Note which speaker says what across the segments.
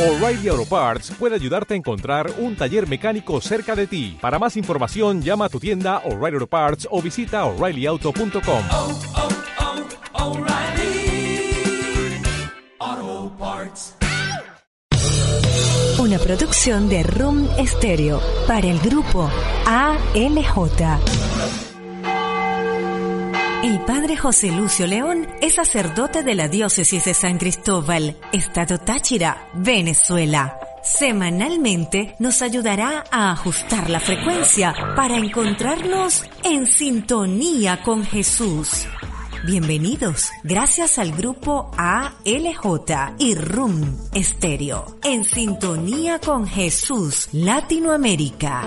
Speaker 1: O'Reilly Auto Parts puede ayudarte a encontrar un taller mecánico cerca de ti. Para más información, llama a tu tienda O'Reilly Auto Parts o visita oreillyauto.com.
Speaker 2: oh, oh, Parts.
Speaker 3: Una producción de Room Stereo para el grupo ALJ. El padre José Lucio León es sacerdote de la diócesis de San Cristóbal, Estado Táchira, Venezuela. Semanalmente nos ayudará a ajustar la frecuencia para encontrarnos en sintonía con Jesús. Bienvenidos, gracias al grupo ALJ y RUM Estéreo, en sintonía con Jesús Latinoamérica.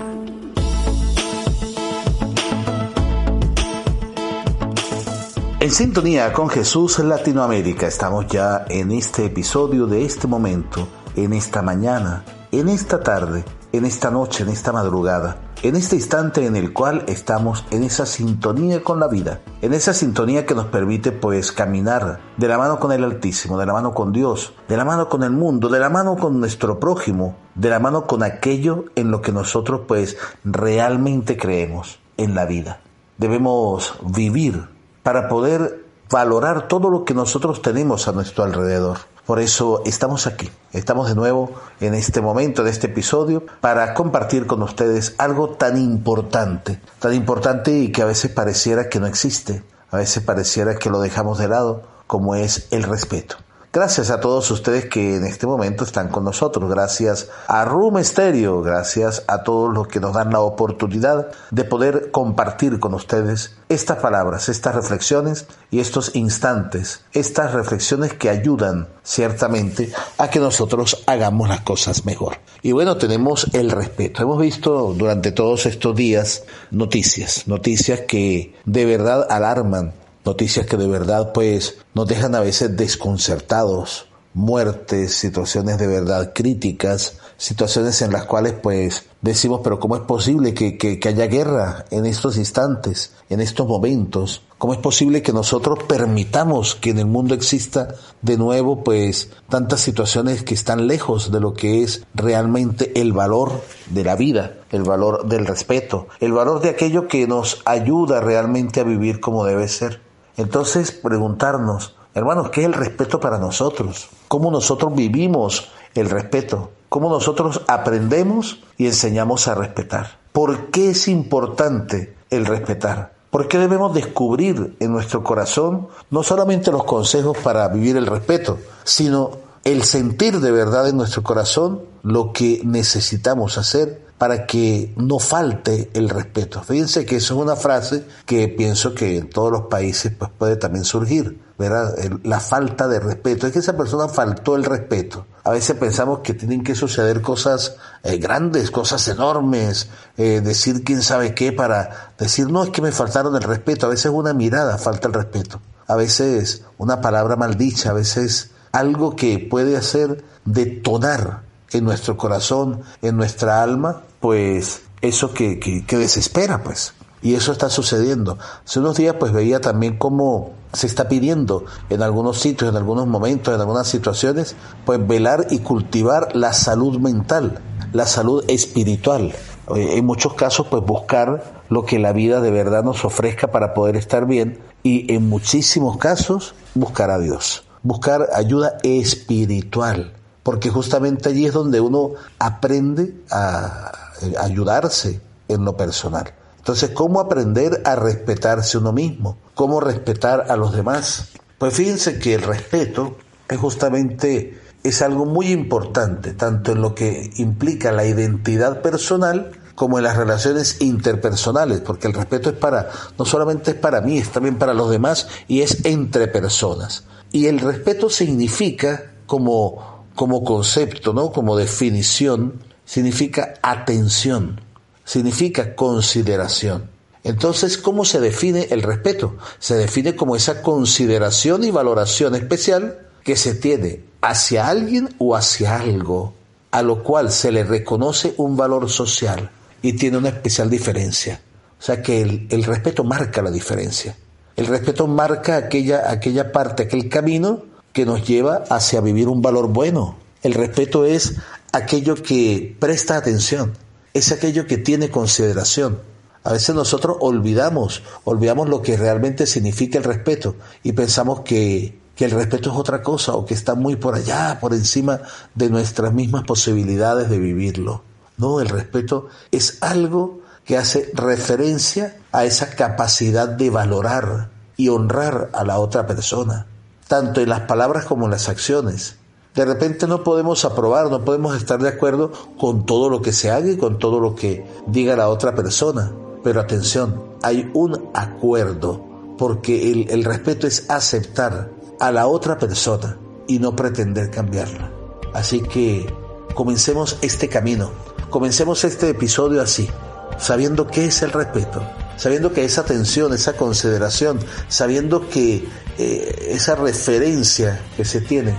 Speaker 4: En sintonía con Jesús en Latinoamérica, estamos ya en este episodio de este momento, en esta mañana, en esta tarde, en esta noche, en esta madrugada, en este instante en el cual estamos en esa sintonía con la vida, en esa sintonía que nos permite pues caminar de la mano con el Altísimo, de la mano con Dios, de la mano con el mundo, de la mano con nuestro prójimo, de la mano con aquello en lo que nosotros pues realmente creemos en la vida. Debemos vivir para poder valorar todo lo que nosotros tenemos a nuestro alrededor. Por eso estamos aquí, estamos de nuevo en este momento, en este episodio, para compartir con ustedes algo tan importante, tan importante y que a veces pareciera que no existe, a veces pareciera que lo dejamos de lado, como es el respeto. Gracias a todos ustedes que en este momento están con nosotros. Gracias a Room Stereo. Gracias a todos los que nos dan la oportunidad de poder compartir con ustedes estas palabras, estas reflexiones y estos instantes. Estas reflexiones que ayudan ciertamente a que nosotros hagamos las cosas mejor. Y bueno, tenemos el respeto. Hemos visto durante todos estos días noticias, noticias que de verdad alarman noticias que de verdad pues nos dejan a veces desconcertados, muertes, situaciones de verdad críticas, situaciones en las cuales pues decimos, pero ¿cómo es posible que, que, haya guerra en estos instantes, en estos momentos? ¿Cómo es posible que nosotros permitamos que en el mundo exista de nuevo pues tantas situaciones que están lejos de lo que es realmente el valor de la vida, el valor del respeto, el valor de aquello que nos ayuda realmente a vivir como debe ser? Entonces, preguntarnos, hermanos, ¿qué es el respeto para nosotros? ¿Cómo nosotros vivimos el respeto? ¿Cómo nosotros aprendemos y enseñamos a respetar? ¿Por qué es importante el respetar? ¿Por qué debemos descubrir en nuestro corazón no solamente los consejos para vivir el respeto, sino el sentir de verdad en nuestro corazón lo que necesitamos hacer para que no falte el respeto. Fíjense que eso es una frase que pienso que en todos los países pues, puede también surgir, ¿verdad? La falta de respeto. Es que esa persona faltó el respeto. A veces pensamos que tienen que suceder cosas eh, grandes, cosas enormes, eh, decir quién sabe qué para decir, no, es que me faltaron el respeto. A veces una mirada falta el respeto. A veces una palabra maldicha, a veces algo que puede hacer detonar en nuestro corazón, en nuestra alma, pues eso que, que, que, desespera, pues. Y eso está sucediendo. Hace unos días pues veía también cómo se está pidiendo en algunos sitios, en algunos momentos, en algunas situaciones, pues velar y cultivar la salud mental, la salud espiritual. En muchos casos pues buscar lo que la vida de verdad nos ofrezca para poder estar bien y en muchísimos casos buscar a Dios, buscar ayuda espiritual porque justamente allí es donde uno aprende a ayudarse en lo personal. Entonces, ¿cómo aprender a respetarse uno mismo? ¿Cómo respetar a los demás? Pues fíjense que el respeto es justamente es algo muy importante, tanto en lo que implica la identidad personal como en las relaciones interpersonales, porque el respeto es para, no solamente es para mí, es también para los demás y es entre personas. Y el respeto significa como como concepto, ¿no? Como definición, significa atención, significa consideración. Entonces, ¿cómo se define el respeto? Se define como esa consideración y valoración especial que se tiene hacia alguien o hacia algo, a lo cual se le reconoce un valor social y tiene una especial diferencia. O sea que el, respeto marca la diferencia. El respeto marca aquella, aquella parte, aquel camino que nos lleva hacia vivir un valor bueno, El respeto es aquello que presta atención, es aquello que tiene consideración. A veces nosotros olvidamos, olvidamos lo que realmente significa el respeto y pensamos que, que el respeto es otra cosa o que está muy por allá, por encima de nuestras mismas posibilidades de vivirlo. No, el respeto es algo que hace referencia a esa capacidad de valorar y honrar a la otra persona, tanto en las palabras como en las acciones. De repente no podemos aprobar, no podemos estar de acuerdo con todo lo que se haga y con todo lo que diga la otra persona. Pero atención, hay un acuerdo, porque el, respeto es aceptar a la otra persona y no pretender cambiarla. Así que comencemos este camino, comencemos este episodio así, sabiendo qué es el respeto, sabiendo que esa atención, esa consideración, sabiendo que eh, esa referencia que se tiene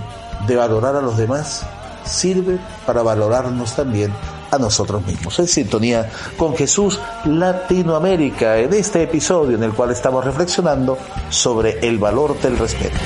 Speaker 4: de valorar a los demás sirve para valorarnos también a nosotros mismos. En sintonía con Jesús Latinoamérica, en este episodio en el cual estamos reflexionando sobre el valor del respeto.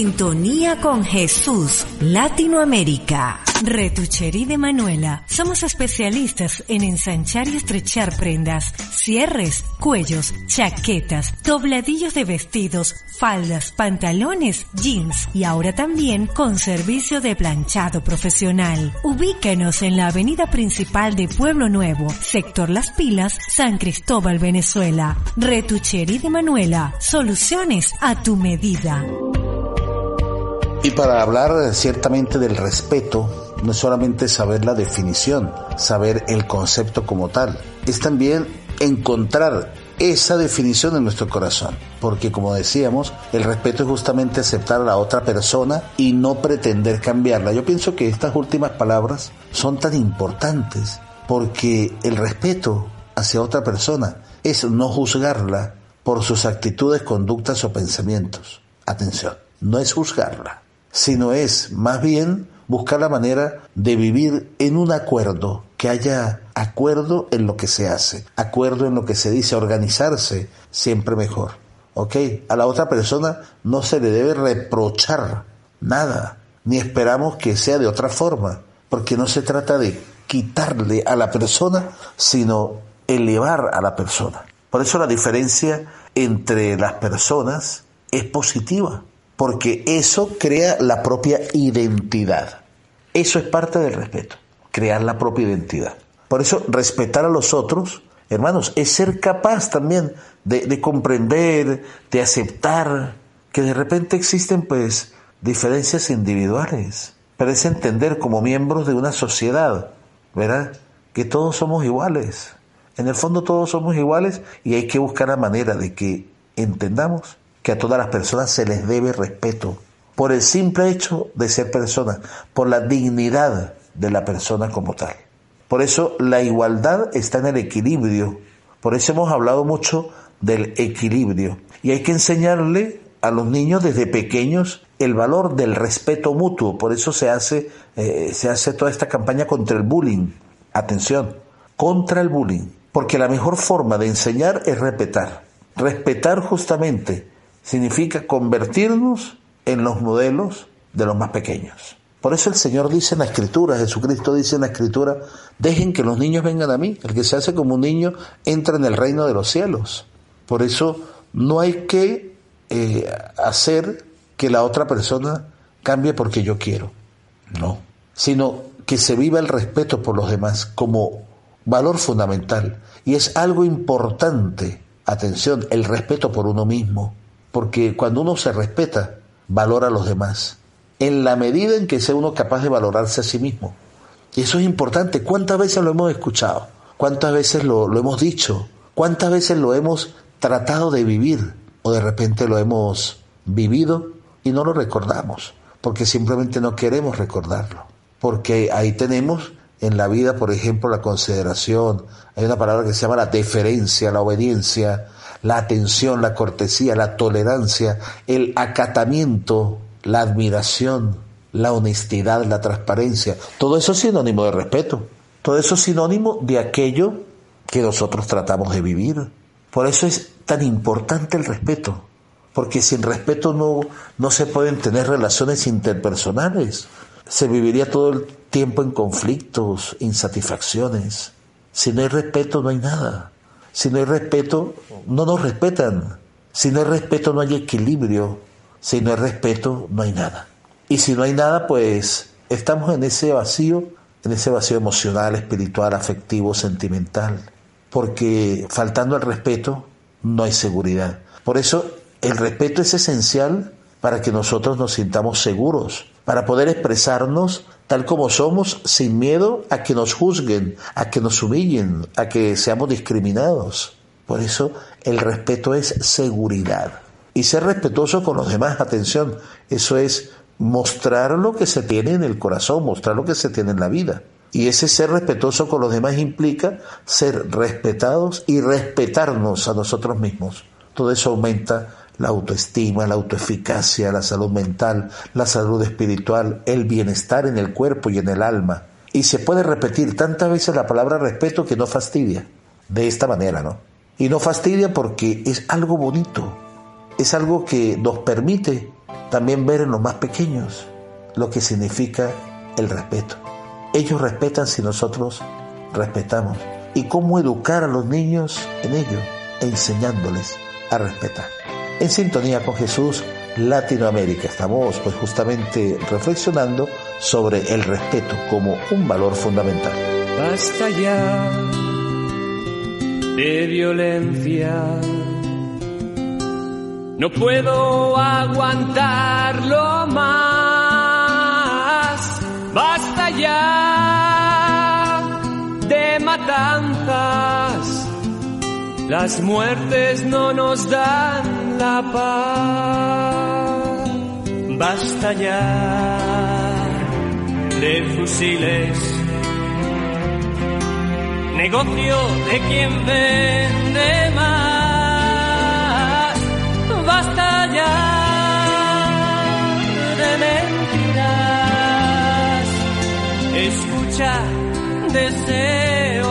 Speaker 3: Sintonía con Jesús, Latinoamérica. Retucherí de Manuela. Somos especialistas en ensanchar y estrechar prendas, cierres, cuellos, chaquetas, dobladillos de vestidos, faldas, pantalones, jeans y ahora también con servicio de planchado profesional. Ubíquenos en la avenida principal de Pueblo Nuevo, sector Las Pilas, San Cristóbal, Venezuela. Retucherí de Manuela. Soluciones a tu medida.
Speaker 4: Y para hablar ciertamente del respeto, no es solamente saber la definición, saber el concepto como tal, es también encontrar esa definición en nuestro corazón. Porque como decíamos, el respeto es justamente aceptar a la otra persona y no pretender cambiarla. Yo pienso que estas últimas palabras son tan importantes porque el respeto hacia otra persona es no juzgarla por sus actitudes, conductas o pensamientos. Atención, no es juzgarla, sino es más bien buscar la manera de vivir en un acuerdo, que haya acuerdo en lo que se hace, acuerdo en lo que se dice, organizarse siempre mejor. ¿Ok? A la otra persona no se le debe reprochar nada, ni esperamos que sea de otra forma, porque no se trata de quitarle a la persona, sino elevar a la persona. Por eso la diferencia entre las personas es positiva, porque eso crea la propia identidad. Eso es parte del respeto, crear la propia identidad. Por eso respetar a los otros, hermanos, es ser capaz también de, de comprender, de aceptar que de repente existen pues diferencias individuales, pero es entender como miembros de una sociedad, ¿verdad? Que todos somos iguales. En el fondo todos somos iguales y hay que buscar la manera de que entendamos que a todas las personas se les debe respeto por el simple hecho de ser personas, por la dignidad de la persona como tal. Por eso la igualdad está en el equilibrio. Por eso hemos hablado mucho del equilibrio. Y hay que enseñarle a los niños desde pequeños el valor del respeto mutuo. Por eso se hace, eh, se hace toda esta campaña contra el bullying. Atención, contra el bullying. Porque la mejor forma de enseñar es respetar. Respetar justamente significa convertirnos en los modelos de los más pequeños. Por eso el Señor dice en la Escritura, Jesucristo dice en la Escritura, dejen que los niños vengan a mí. El que se hace como un niño entra en el reino de los cielos. Por eso no hay que eh, hacer que la otra persona cambie porque yo quiero. No. Sino que se viva el respeto por los demás como valor fundamental. Y es algo importante, atención, el respeto por uno mismo. Porque cuando uno se respeta, valora a los demás en la medida en que sea uno capaz de valorarse a sí mismo. Y eso es importante. ¿Cuántas veces lo hemos escuchado? ¿Cuántas veces lo, lo hemos dicho? ¿Cuántas veces lo hemos tratado de vivir? ¿O de repente lo hemos vivido y no lo recordamos? Porque simplemente no queremos recordarlo. Porque ahí tenemos en la vida, por ejemplo, la consideración, hay una palabra que se llama la deferencia, la obediencia, la atención, la cortesía, la tolerancia, el acatamiento la admiración, la honestidad, la transparencia. Todo eso es sinónimo de respeto. Todo eso es sinónimo de aquello que nosotros tratamos de vivir. Por eso es tan importante el respeto. Porque sin respeto no, no se pueden tener relaciones interpersonales. Se viviría todo el tiempo en conflictos, insatisfacciones. Si no hay respeto no hay nada. Si no hay respeto, no nos respetan. Si no hay respeto no hay equilibrio, si no hay respeto, no hay nada. Y si no hay nada, pues estamos en ese vacío, en ese vacío emocional, espiritual, afectivo, sentimental. Porque faltando el respeto, no hay seguridad. Por eso el respeto es esencial para que nosotros nos sintamos seguros, para poder expresarnos tal como somos sin miedo a que nos juzguen, a que nos humillen, a que seamos discriminados. Por eso el respeto es seguridad y ser respetuoso con los demás. Atención, eso es mostrar lo que se tiene en el corazón, mostrar lo que se tiene en la vida. Y ese ser respetuoso con los demás implica ser respetados y respetarnos a nosotros mismos. Todo eso aumenta la autoestima, la autoeficacia, la salud mental, la salud espiritual, el bienestar en el cuerpo y en el alma. Y se puede repetir tantas veces la palabra respeto que no fastidia. De esta manera, ¿no? Y no fastidia porque es algo bonito, es algo que nos permite también ver en los más pequeños lo que significa el respeto. Ellos respetan si nosotros respetamos. Y cómo educar a los niños en ello, enseñándoles a respetar. En sintonía con Jesús, Latinoamérica. Estamos pues justamente reflexionando sobre el respeto como un valor fundamental.
Speaker 5: Basta ya de violencia no puedo aguantarlo más. Basta ya de matanzas. Las muertes no nos dan la paz. Basta ya de fusiles. Negocio de quien vende más basta ya de mentiras. Escucha, deseo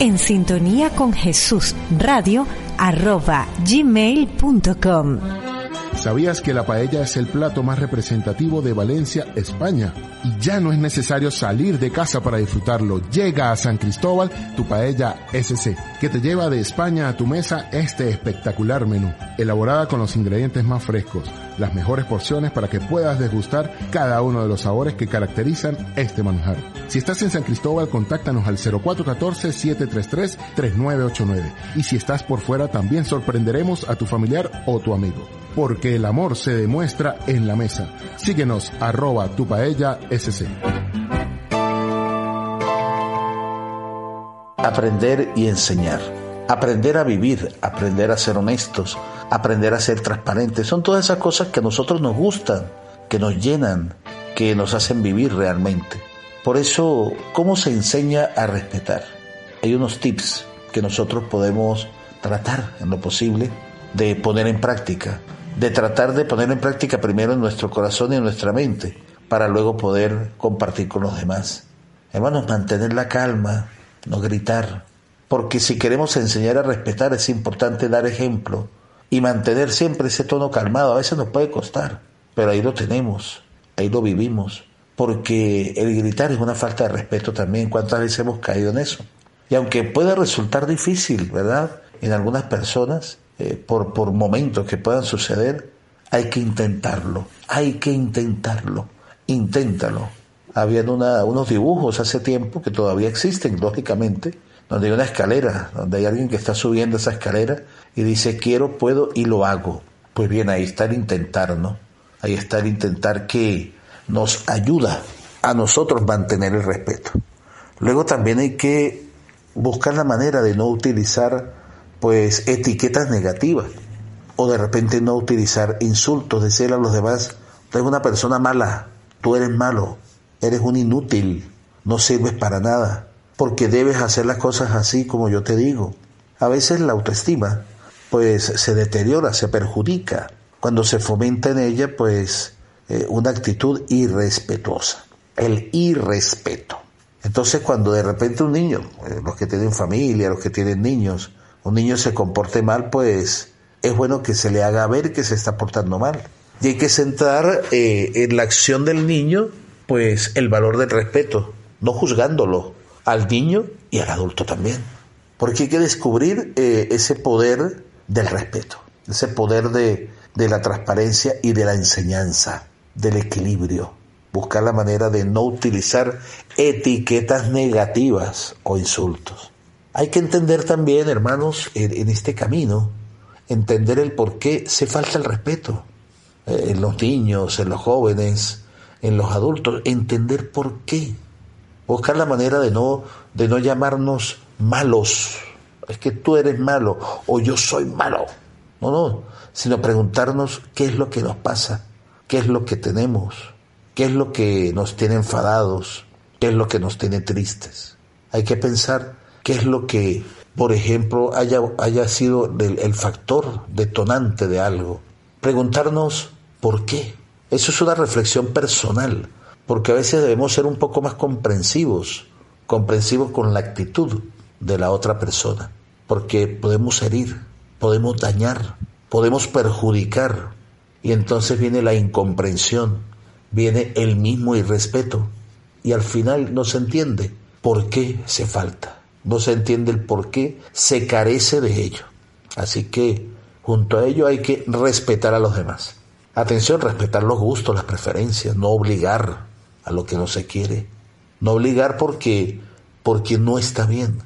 Speaker 3: en sintonía con Jesús Radio arroba gmail.com.
Speaker 6: ¿Sabías que la paella es el plato más representativo de Valencia, España? Y ya no es necesario salir de casa para disfrutarlo. Llega a San Cristóbal tu paella SC, que te lleva de España a tu mesa este espectacular menú, elaborada con los ingredientes más frescos, las mejores porciones para que puedas degustar cada uno de los sabores que caracterizan este manjar. Si estás en San Cristóbal, contáctanos al 0414-733-3989. Y si estás por fuera, también sorprenderemos a tu familiar o tu amigo. Porque el amor se demuestra en la mesa. Síguenos, arroba tu paella.
Speaker 4: Aprender y enseñar. aprender a vivir, aprender a ser honestos, aprender a ser transparentes. Son todas esas cosas que a nosotros nos gustan, que nos llenan, que nos hacen vivir realmente. Por eso, ¿cómo se enseña a respetar? Hay unos tips que nosotros podemos tratar en lo posible de poner en práctica, de tratar de poner en práctica primero en nuestro corazón y en nuestra mente, para luego poder compartir con los demás. Hermanos, mantener la calma, no gritar, porque si queremos enseñar a respetar es importante dar ejemplo y mantener siempre ese tono calmado. A veces nos puede costar, pero ahí lo tenemos, ahí lo vivimos, porque el gritar es una falta de respeto también. ¿Cuántas veces hemos caído en eso? Y aunque pueda resultar difícil, ¿verdad? En algunas personas, eh, por, por momentos que puedan suceder, hay que intentarlo, hay que intentarlo, inténtalo. Habían unos dibujos hace tiempo que todavía existen, lógicamente, donde hay una escalera, donde hay alguien que está subiendo esa escalera y dice quiero, puedo y lo hago. Pues bien, ahí está el intentar, ¿no? Ahí está el intentar que nos ayuda a nosotros mantener el respeto. Luego también hay que buscar la manera de no utilizar pues etiquetas negativas o de repente no utilizar insultos, decirle a los demás, tú eres una persona mala, tú eres malo, eres un inútil, no sirves para nada porque debes hacer las cosas así como yo te digo. A veces la autoestima pues se deteriora, se perjudica cuando se fomenta en ella pues eh, una actitud irrespetuosa, el irrespeto. Entonces cuando de repente un niño, eh, los que tienen familia, los que tienen niños, un niño se comporte mal, pues es bueno que se le haga ver que se está portando mal. Y hay que centrar eh, en la acción del niño, pues el valor del respeto, no juzgándolo, al niño y al adulto también. Porque hay que descubrir eh, ese poder del respeto, ese poder de, la transparencia y de la enseñanza, del equilibrio. Buscar la manera de no utilizar etiquetas negativas o insultos. Hay que entender también, hermanos, en, este camino, entender el por qué se falta el respeto eh, en los niños, en los jóvenes, en los adultos, entender por qué buscar la manera de no, de no llamarnos malos. Es que tú eres malo o yo soy malo. No, no, sino preguntarnos qué es lo que nos pasa, qué es lo que tenemos, qué es lo que nos tiene enfadados, qué es lo que nos tiene tristes. Hay que pensar qué es lo que, por ejemplo, haya, haya sido el, el factor detonante de algo. Preguntarnos por qué. Eso es una reflexión personal porque a veces debemos ser un poco más comprensivos, comprensivos con la actitud de la otra persona, porque podemos herir, podemos dañar, podemos perjudicar, y entonces viene la incomprensión, viene el mismo irrespeto, y al final no se entiende por qué se falta, no se entiende el por qué se carece de ello. Así que junto a ello hay que respetar a los demás. Atención, respetar los gustos, las preferencias, no obligar, a lo que no se quiere. No obligar porque, porque no está bien,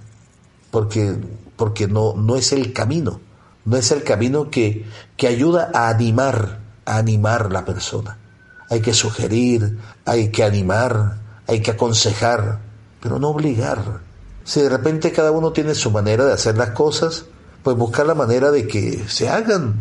Speaker 4: porque, porque no, no es el camino, no es el camino que, que ayuda a animar, a animar la persona. Hay que sugerir, hay que animar, hay que aconsejar, pero no obligar. Si de repente cada uno tiene su manera de hacer las cosas, pues buscar la manera de que se hagan.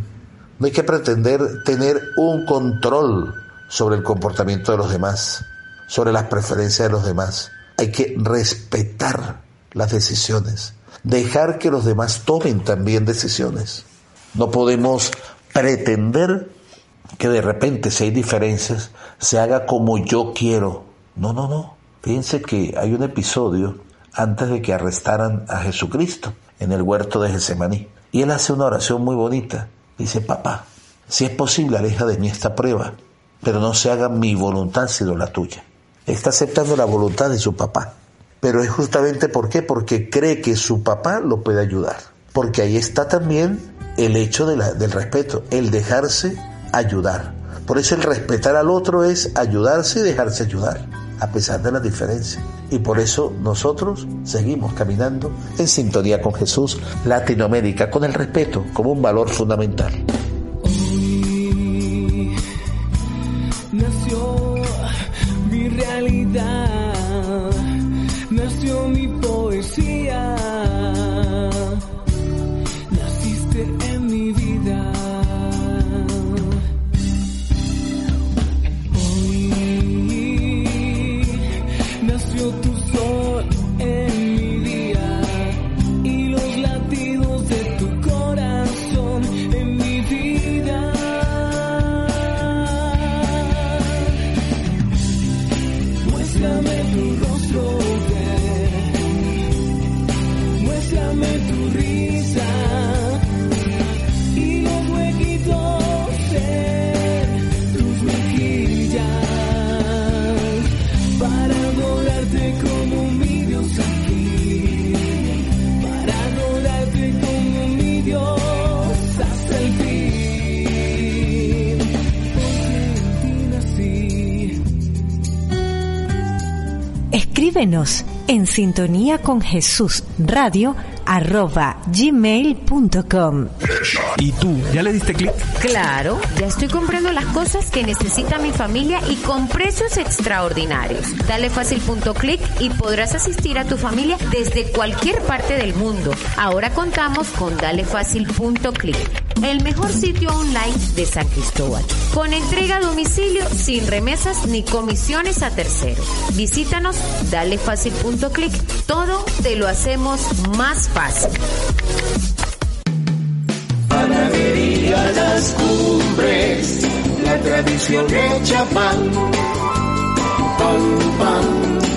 Speaker 4: No hay que pretender tener un control sobre el comportamiento de los demás sobre las preferencias de los demás. Hay que respetar las decisiones, dejar que los demás tomen también decisiones. No podemos pretender que de repente si hay diferencias se haga como yo quiero. No, no, no. Fíjense que hay un episodio antes de que arrestaran a Jesucristo en el huerto de Getsemaní. Y él hace una oración muy bonita. Dice, papá, si es posible, aleja de mí esta prueba, pero no se haga mi voluntad sino la tuya está aceptando la voluntad de su papá. Pero es justamente por qué, porque cree que su papá lo puede ayudar. Porque ahí está también el hecho del respeto, el dejarse ayudar. Por eso el respetar al otro es ayudarse y dejarse ayudar, a pesar de las diferencias. Y por eso nosotros seguimos caminando en sintonía con Jesús, Latinoamérica, con el respeto como un valor fundamental.
Speaker 7: Muéstrame tu rostro.
Speaker 3: Escríbenos en sintonía con Jesús Radio arroba gmail.com.
Speaker 1: ¿Y tú ya le diste clic?
Speaker 7: Claro, ya estoy comprando las cosas que necesita mi familia y con precios extraordinarios. Dale fácil.clic y podrás asistir a tu familia desde cualquier parte del mundo. Ahora contamos con dalefacil.clic el mejor sitio online de San Cristóbal, con entrega a domicilio sin remesas ni comisiones a terceros. Visítanos, dalefacil.clic, todo te lo hacemos más fácil.
Speaker 2: Panadería Las Cumbres, la tradición hecha pan, pan,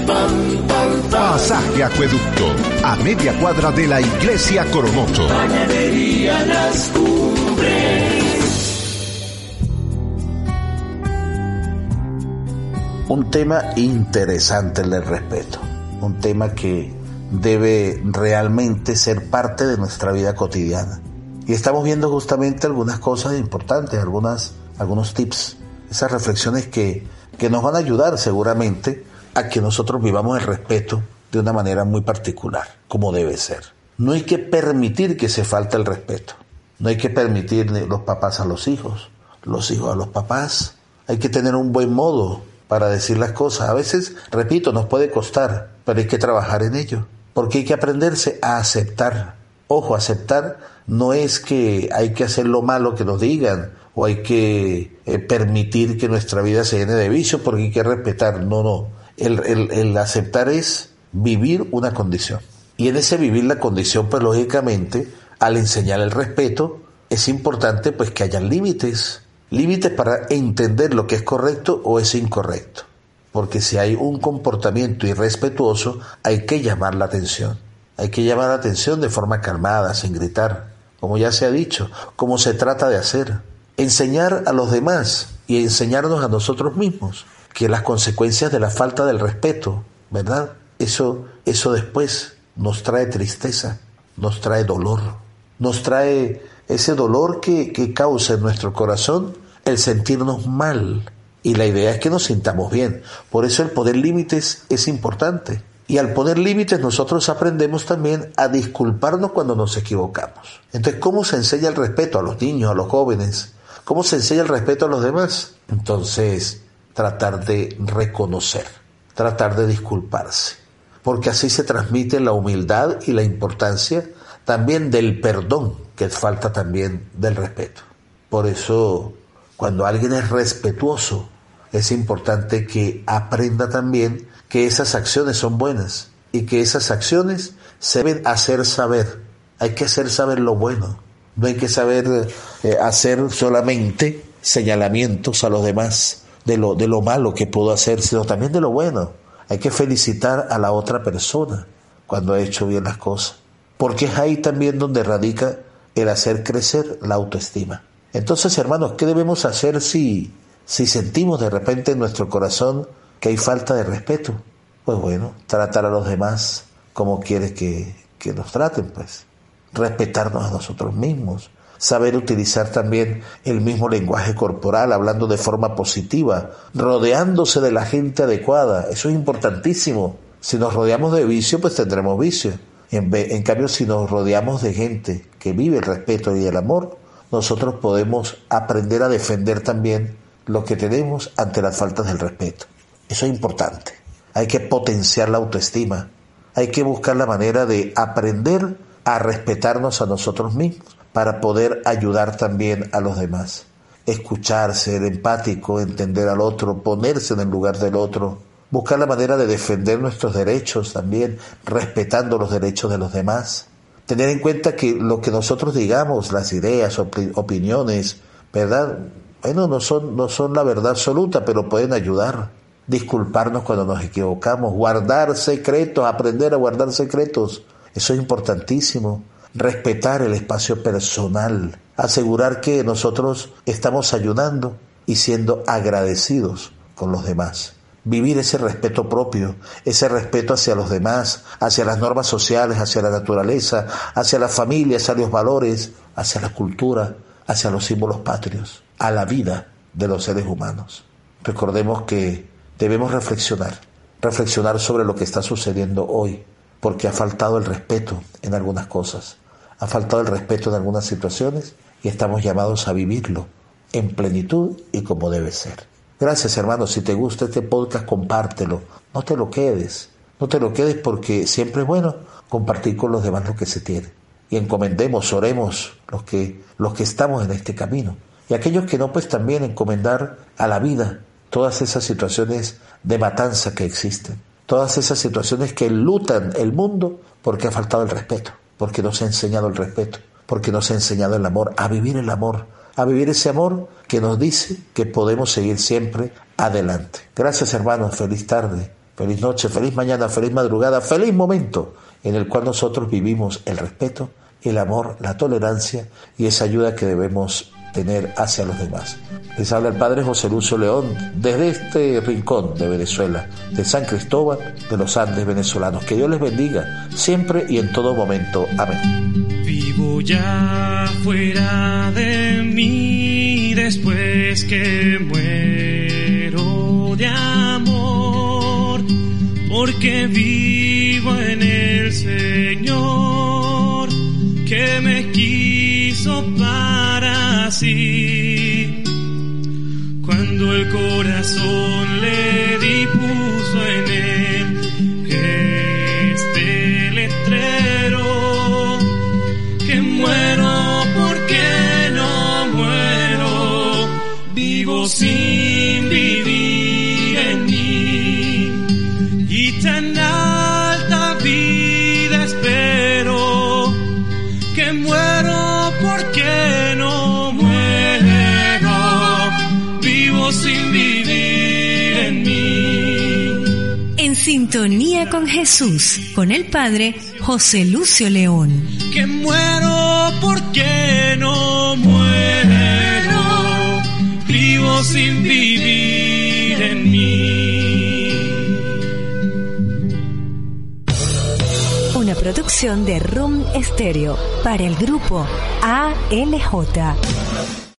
Speaker 8: Pasaje Acueducto, a media cuadra de la Iglesia Coromoto.
Speaker 2: Panadería Las Cumbres.
Speaker 4: Un tema interesante el del respeto, un tema que debe realmente ser parte de nuestra vida cotidiana. Y estamos viendo justamente algunas cosas importantes, algunas, algunos tips, esas reflexiones que, que nos van a ayudar seguramente a que nosotros vivamos el respeto de una manera muy particular, como debe ser. No hay que permitir que se falte el respeto. No hay que permitirle los papás a los hijos, los hijos a los papás. Hay que tener un buen modo para decir las cosas. A veces, repito, nos puede costar, pero hay que trabajar en ello. Porque hay que aprenderse a aceptar. Ojo, aceptar no es que hay que hacer lo malo que nos digan o hay que eh, permitir que nuestra vida se llene de vicios porque hay que respetar. No, no. El, el, aceptar es vivir una condición. Y en ese vivir la condición, pues lógicamente, al enseñar el respeto, es importante pues que haya límites, límites para entender lo que es correcto o es incorrecto. Porque si hay un comportamiento irrespetuoso, hay que llamar la atención. Hay que llamar la atención de forma calmada, sin gritar, como ya se ha dicho, como se trata de hacer. Enseñar a los demás y enseñarnos a nosotros mismos que las consecuencias de la falta del respeto, ¿verdad? Eso, eso después nos trae tristeza, nos trae dolor, nos trae ese dolor que, que causa en nuestro corazón el sentirnos mal. Y la idea es que nos sintamos bien. Por eso el poner límites es importante. Y al poner límites nosotros aprendemos también a disculparnos cuando nos equivocamos. Entonces, ¿cómo se enseña el respeto a los niños, a los jóvenes? ¿Cómo se enseña el respeto a los demás? Entonces, tratar de reconocer, tratar de disculparse. Porque así se transmite la humildad y la importancia también del perdón, que falta también del respeto. Por eso, cuando alguien es respetuoso, es importante que aprenda también que esas acciones son buenas y que esas acciones se deben hacer saber. Hay que hacer saber lo bueno. No hay que saber eh, hacer solamente señalamientos a los demás de lo, de lo malo que puedo hacer, sino también de lo bueno. Hay que felicitar a la otra persona cuando ha hecho bien las cosas porque es ahí también donde radica el hacer crecer la autoestima. Entonces, hermanos, ¿qué debemos hacer si, si sentimos de repente en nuestro corazón que hay falta de respeto? Pues bueno, tratar a los demás como quieres que, que nos traten, pues. Respetarnos a nosotros mismos, saber utilizar también el mismo lenguaje corporal, hablando de forma positiva, rodeándose de la gente adecuada. Eso es importantísimo. Si nos rodeamos de vicio, pues tendremos vicio. En, cambio, si nos rodeamos de gente que vive el respeto y el amor, nosotros podemos aprender a defender también lo que tenemos ante las faltas del respeto. Eso es importante. Hay que potenciar la autoestima. Hay que buscar la manera de aprender a respetarnos a nosotros mismos para poder ayudar también a los demás. Escuchar, ser empático, entender al otro, ponerse en el lugar del otro, buscar la manera de defender nuestros derechos también, respetando los derechos de los demás. Tener en cuenta que lo que nosotros digamos, las ideas, opiniones, ¿verdad? Bueno, no son, no son la verdad absoluta, pero pueden ayudar. Disculparnos cuando nos equivocamos, guardar secretos, aprender a guardar secretos. Eso es importantísimo. Respetar el espacio personal, asegurar que nosotros estamos ayudando y siendo agradecidos con los demás. Vivir ese respeto propio, ese respeto hacia los demás, hacia las normas sociales, hacia la naturaleza, hacia la familia, hacia los valores, hacia la cultura, hacia los símbolos patrios, a la vida de los seres humanos. Recordemos que debemos reflexionar, reflexionar sobre lo que está sucediendo hoy, porque ha faltado el respeto en algunas cosas, ha faltado el respeto en algunas situaciones y estamos llamados a vivirlo en plenitud y como debe ser. Gracias hermanos, si te gusta este podcast compártelo, no te lo quedes, no te lo quedes porque siempre es bueno compartir con los demás lo que se tiene. Y encomendemos, oremos los que, los que estamos en este camino. Y aquellos que no, pues también encomendar a la vida todas esas situaciones de matanza que existen, todas esas situaciones que lutan el mundo porque ha faltado el respeto, porque no se ha enseñado el respeto, porque no se ha enseñado el amor, a vivir el amor, a vivir ese amor que nos dice que podemos seguir siempre adelante. Gracias hermanos, feliz tarde, feliz noche, feliz mañana, feliz madrugada, feliz momento en el cual nosotros vivimos el respeto, el amor, la tolerancia y esa ayuda que debemos tener hacia los demás. Les habla el Padre José Lucio León desde este rincón de Venezuela, de San Cristóbal de los Andes venezolanos. Que Dios les bendiga siempre y en todo momento. Amén.
Speaker 5: Vivo ya fuera de mí después que muero de amor, porque vivo en el Señor que me quiso para sí. Cuando el corazón le dispuso
Speaker 3: sintonía con Jesús, con el Padre José Lucio León.
Speaker 5: Que muero porque no muero, vivo sin vivir en mí.
Speaker 3: Una producción de Room Stereo para el grupo ALJ.